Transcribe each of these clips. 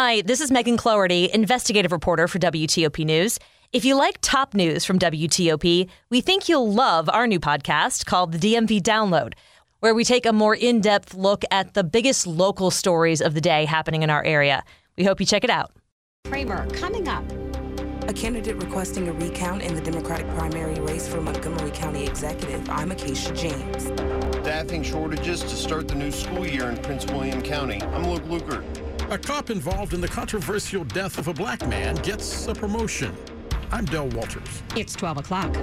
Hi, this is Megan Cloherty, investigative reporter for WTOP News. If you like top news from WTOP, we think you'll love our new podcast called the DMV Download, where we take a more in depth look at the biggest local stories of the day happening in our area. We hope you check it out. Kramer, coming up. A candidate requesting a recount in the Democratic primary race for Montgomery County Executive. I'm Acacia James. Staffing shortages to start the new school year in Prince William County. I'm Luke Lukert. A cop involved in the controversial death of a black man gets a promotion. I'm Del Walters. It's 12 o'clock.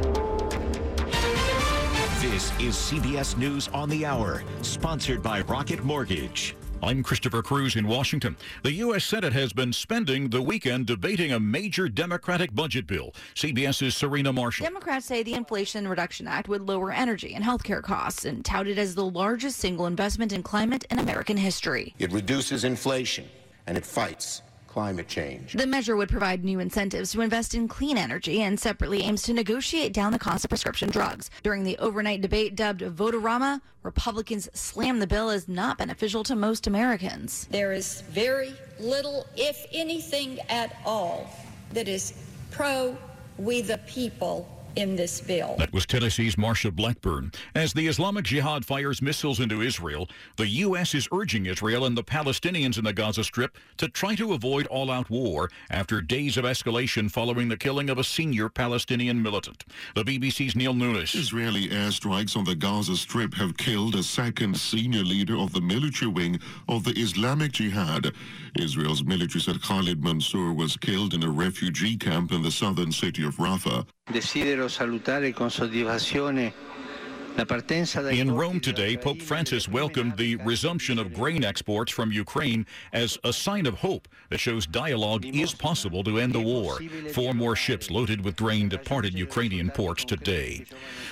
This is CBS News on the Hour, sponsored by Rocket Mortgage. I'm Christopher Cruz in Washington. The U.S. Senate has been spending the weekend debating a major Democratic budget bill. CBS's Serena Marshall. Democrats say the Inflation Reduction Act would lower energy and healthcare costs and touted as the largest single investment in climate in American history. It reduces inflation and it fights climate change. The measure would provide new incentives to invest in clean energy and separately aims to negotiate down the cost of prescription drugs. During the overnight debate dubbed Vote-A-Rama, Republicans slammed the bill as not beneficial to most Americans. There is very little, if anything at all, that is pro we the people in this bill. That was Tennessee's Marsha Blackburn. As the Islamic Jihad fires missiles into Israel, the U.S. is urging Israel and the Palestinians in the Gaza Strip to try to avoid all-out war after days of escalation following the killing of a senior Palestinian militant. The BBC's Neil Nunes. Israeli airstrikes on the Gaza Strip have killed a second senior leader of the military wing of the Islamic Jihad. Israel's military said Khalid Mansour was killed in a refugee camp in the southern city of Rafah. Desidero salutare con soddisfazione in Rome today, Pope Francis welcomed the resumption of grain exports from Ukraine as a sign of hope that shows dialogue is possible to end the war. Four more ships loaded with grain departed Ukrainian ports today.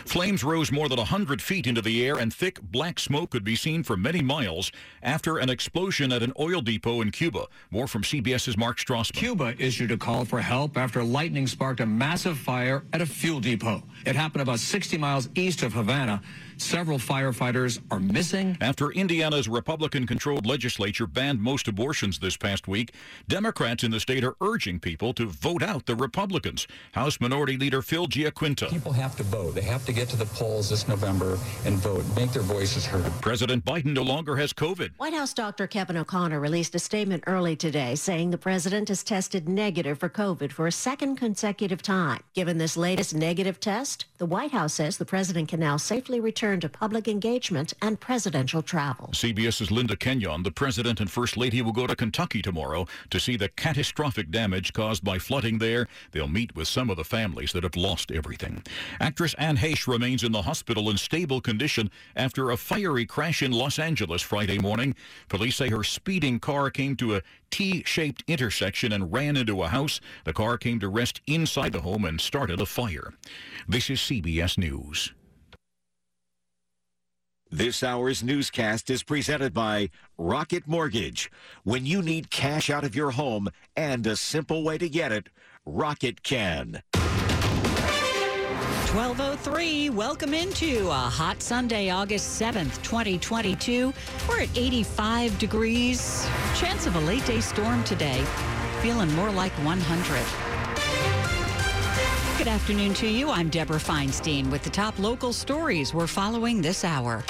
Flames rose more than 100 feet into the air and thick black smoke could be seen for many miles after an explosion at an oil depot in Cuba. More from CBS's Mark Strassmann. Cuba issued a call for help after lightning sparked a massive fire at a fuel depot. It happened about 60 miles east of Havana. Several firefighters are missing. After Indiana's Republican-controlled legislature banned most abortions this past week, Democrats in the state are urging people to vote out the Republicans. House Minority Leader Phil Giaquinta. People have to vote. They have to get to the polls this November and vote, make their voices heard. President Biden no longer has COVID. White House Dr. Kevin O'Connor released a statement early today saying the president has tested negative for COVID for a second consecutive time. Given this latest negative test, the White House says the president can now safely return return to public engagement and presidential travel. CBS's Linda Kenyon, the president and first lady, will go to Kentucky tomorrow to see the catastrophic damage caused by flooding there. They'll meet with some of the families that have lost everything. Actress Anne Heche remains in the hospital in stable condition after a fiery crash in Los Angeles Friday morning. Police say her speeding car came to a T-shaped intersection and ran into a house. The car came to rest inside the home and started a fire. This is CBS News. This hour's newscast is presented by Rocket Mortgage. When you need cash out of your home and a simple way to get it, Rocket can. 1203, welcome into a hot Sunday, August 7th, 2022. We're at 85 degrees. Chance of a late day storm today. Feeling more like 100. Good afternoon to you. I'm Deborah Feinstein with the top local stories we're following this hour.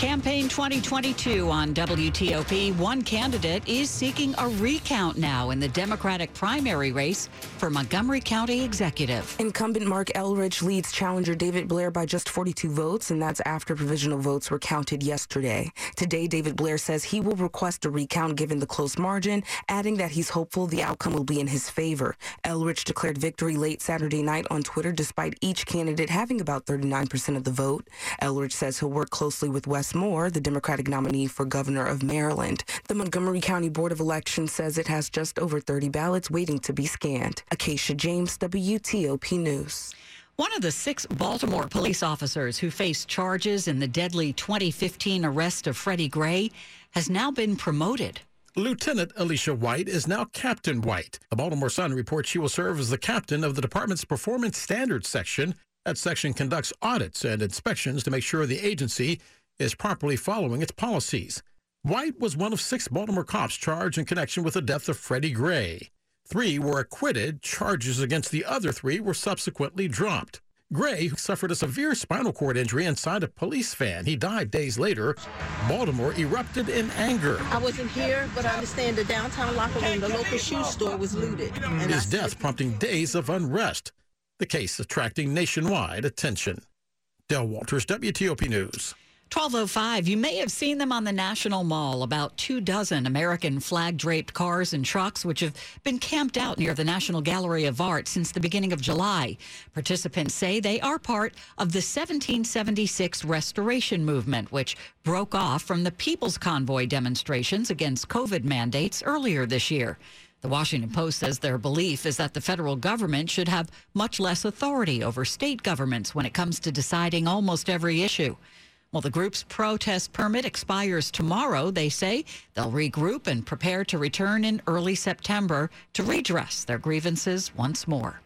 Campaign 2022 on WTOP. One candidate is seeking a recount now in the Democratic primary race for Montgomery County Executive. Incumbent Marc Elrich leads challenger David Blair by just 42 votes, and that's after provisional votes were counted yesterday. Today, David Blair says he will request a recount given the close margin, adding that he's hopeful the outcome will be in his favor. Elrich declared victory late Saturday night on Twitter despite each candidate having about 39% of the vote. Elrich says he'll work closely with Wes Moore, the Democratic nominee for governor of Maryland. The Montgomery County Board of Elections says it has just over 30 ballots waiting to be scanned. Acacia James, WTOP News. One of the six Baltimore police officers who faced charges in the deadly 2015 arrest of Freddie Gray has now been promoted. Lieutenant Alicia White is now Captain White. The Baltimore Sun reports she will serve as the captain of the department's Performance Standards section. That section conducts audits and inspections to make sure the agency is properly following its policies. White was one of six Baltimore cops charged in connection with the death of Freddie Gray. Three were acquitted. Charges against the other three were subsequently dropped. Gray who suffered a severe spinal cord injury inside a police van. He died days later. Baltimore erupted in anger. I wasn't here, but I understand the downtown locker room, the local shoe store was looted. And His death prompting days of unrest. The case attracting nationwide attention. Del Walters, WTOP News. 1205, you may have seen them on the National Mall, about two dozen American flag draped cars and trucks, which have been camped out near the National Gallery of Art since the beginning of July. Participants say they are part of the 1776 restoration movement, which broke off from the People's Convoy demonstrations against COVID mandates earlier this year. The Washington Post says their belief is that the federal government should have much less authority over state governments when it comes to deciding almost every issue. Well, the group's protest permit expires tomorrow. They say they'll regroup and prepare to return in early September to redress their grievances once more.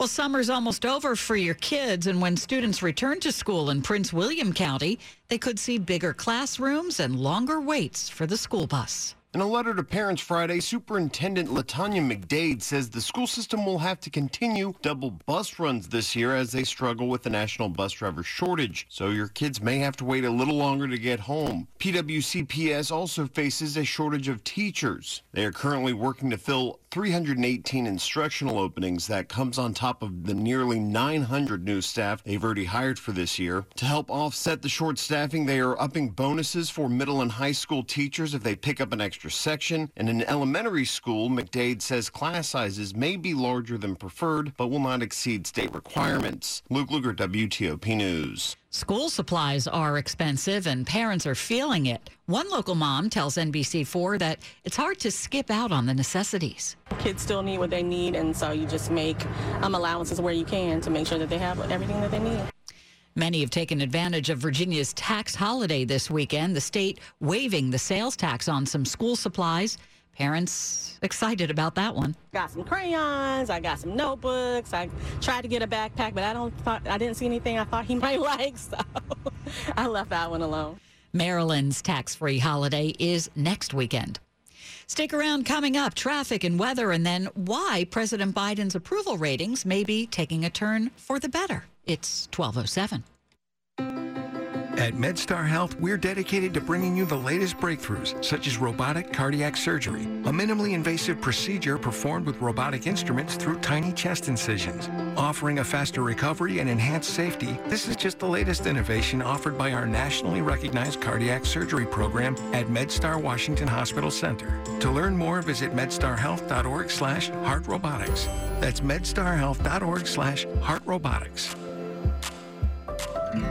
Well, summer's almost over for your kids, and when students return to school in Prince William County, they could see bigger classrooms and longer waits for the school bus. In a letter to parents Friday, Superintendent Latanya McDade says the school system will have to continue double bus runs this year as they struggle with the national bus driver shortage. So your kids may have to wait a little longer to get home. PWCPS also faces a shortage of teachers. They are currently working to fill 318 instructional openings. That comes on top of the nearly 900 new staff they've already hired for this year. To help offset the short staffing, they are upping bonuses for middle and high school teachers if they pick up an extra section. And in elementary school, McDade says class sizes may be larger than preferred, but will not exceed state requirements. Luke Lukert, WTOP News. School supplies are expensive and parents are feeling it. One local mom tells NBC4 that it's hard to skip out on the necessities. Kids still need what they need, and so you just make um, allowances where you can to make sure that they have everything that they need. Many have taken advantage of Virginia's tax holiday this weekend, the state waiving the sales tax on some school supplies. Parents excited about that one. Got some crayons. I got some notebooks. I tried to get a backpack, but I don't thought I didn't see anything I thought he might like, so I left that one alone. Maryland's tax-free holiday is next weekend. Stick around coming up traffic and weather, and then why President Biden's approval ratings may be taking a turn for the better. It's 1207. At MedStar Health, we're dedicated to bringing you the latest breakthroughs, such as robotic cardiac surgery, a minimally invasive procedure performed with robotic instruments through tiny chest incisions. Offering a faster recovery and enhanced safety, this is just the latest innovation offered by our nationally recognized cardiac surgery program at MedStar Washington Hospital Center. To learn more, visit medstarhealth.org slash heartrobotics. That's medstarhealth.org slash heartrobotics.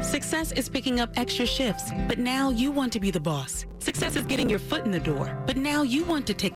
Success is picking up extra shifts, but now you want to be the boss. Success is getting your foot in the door, but now you want to take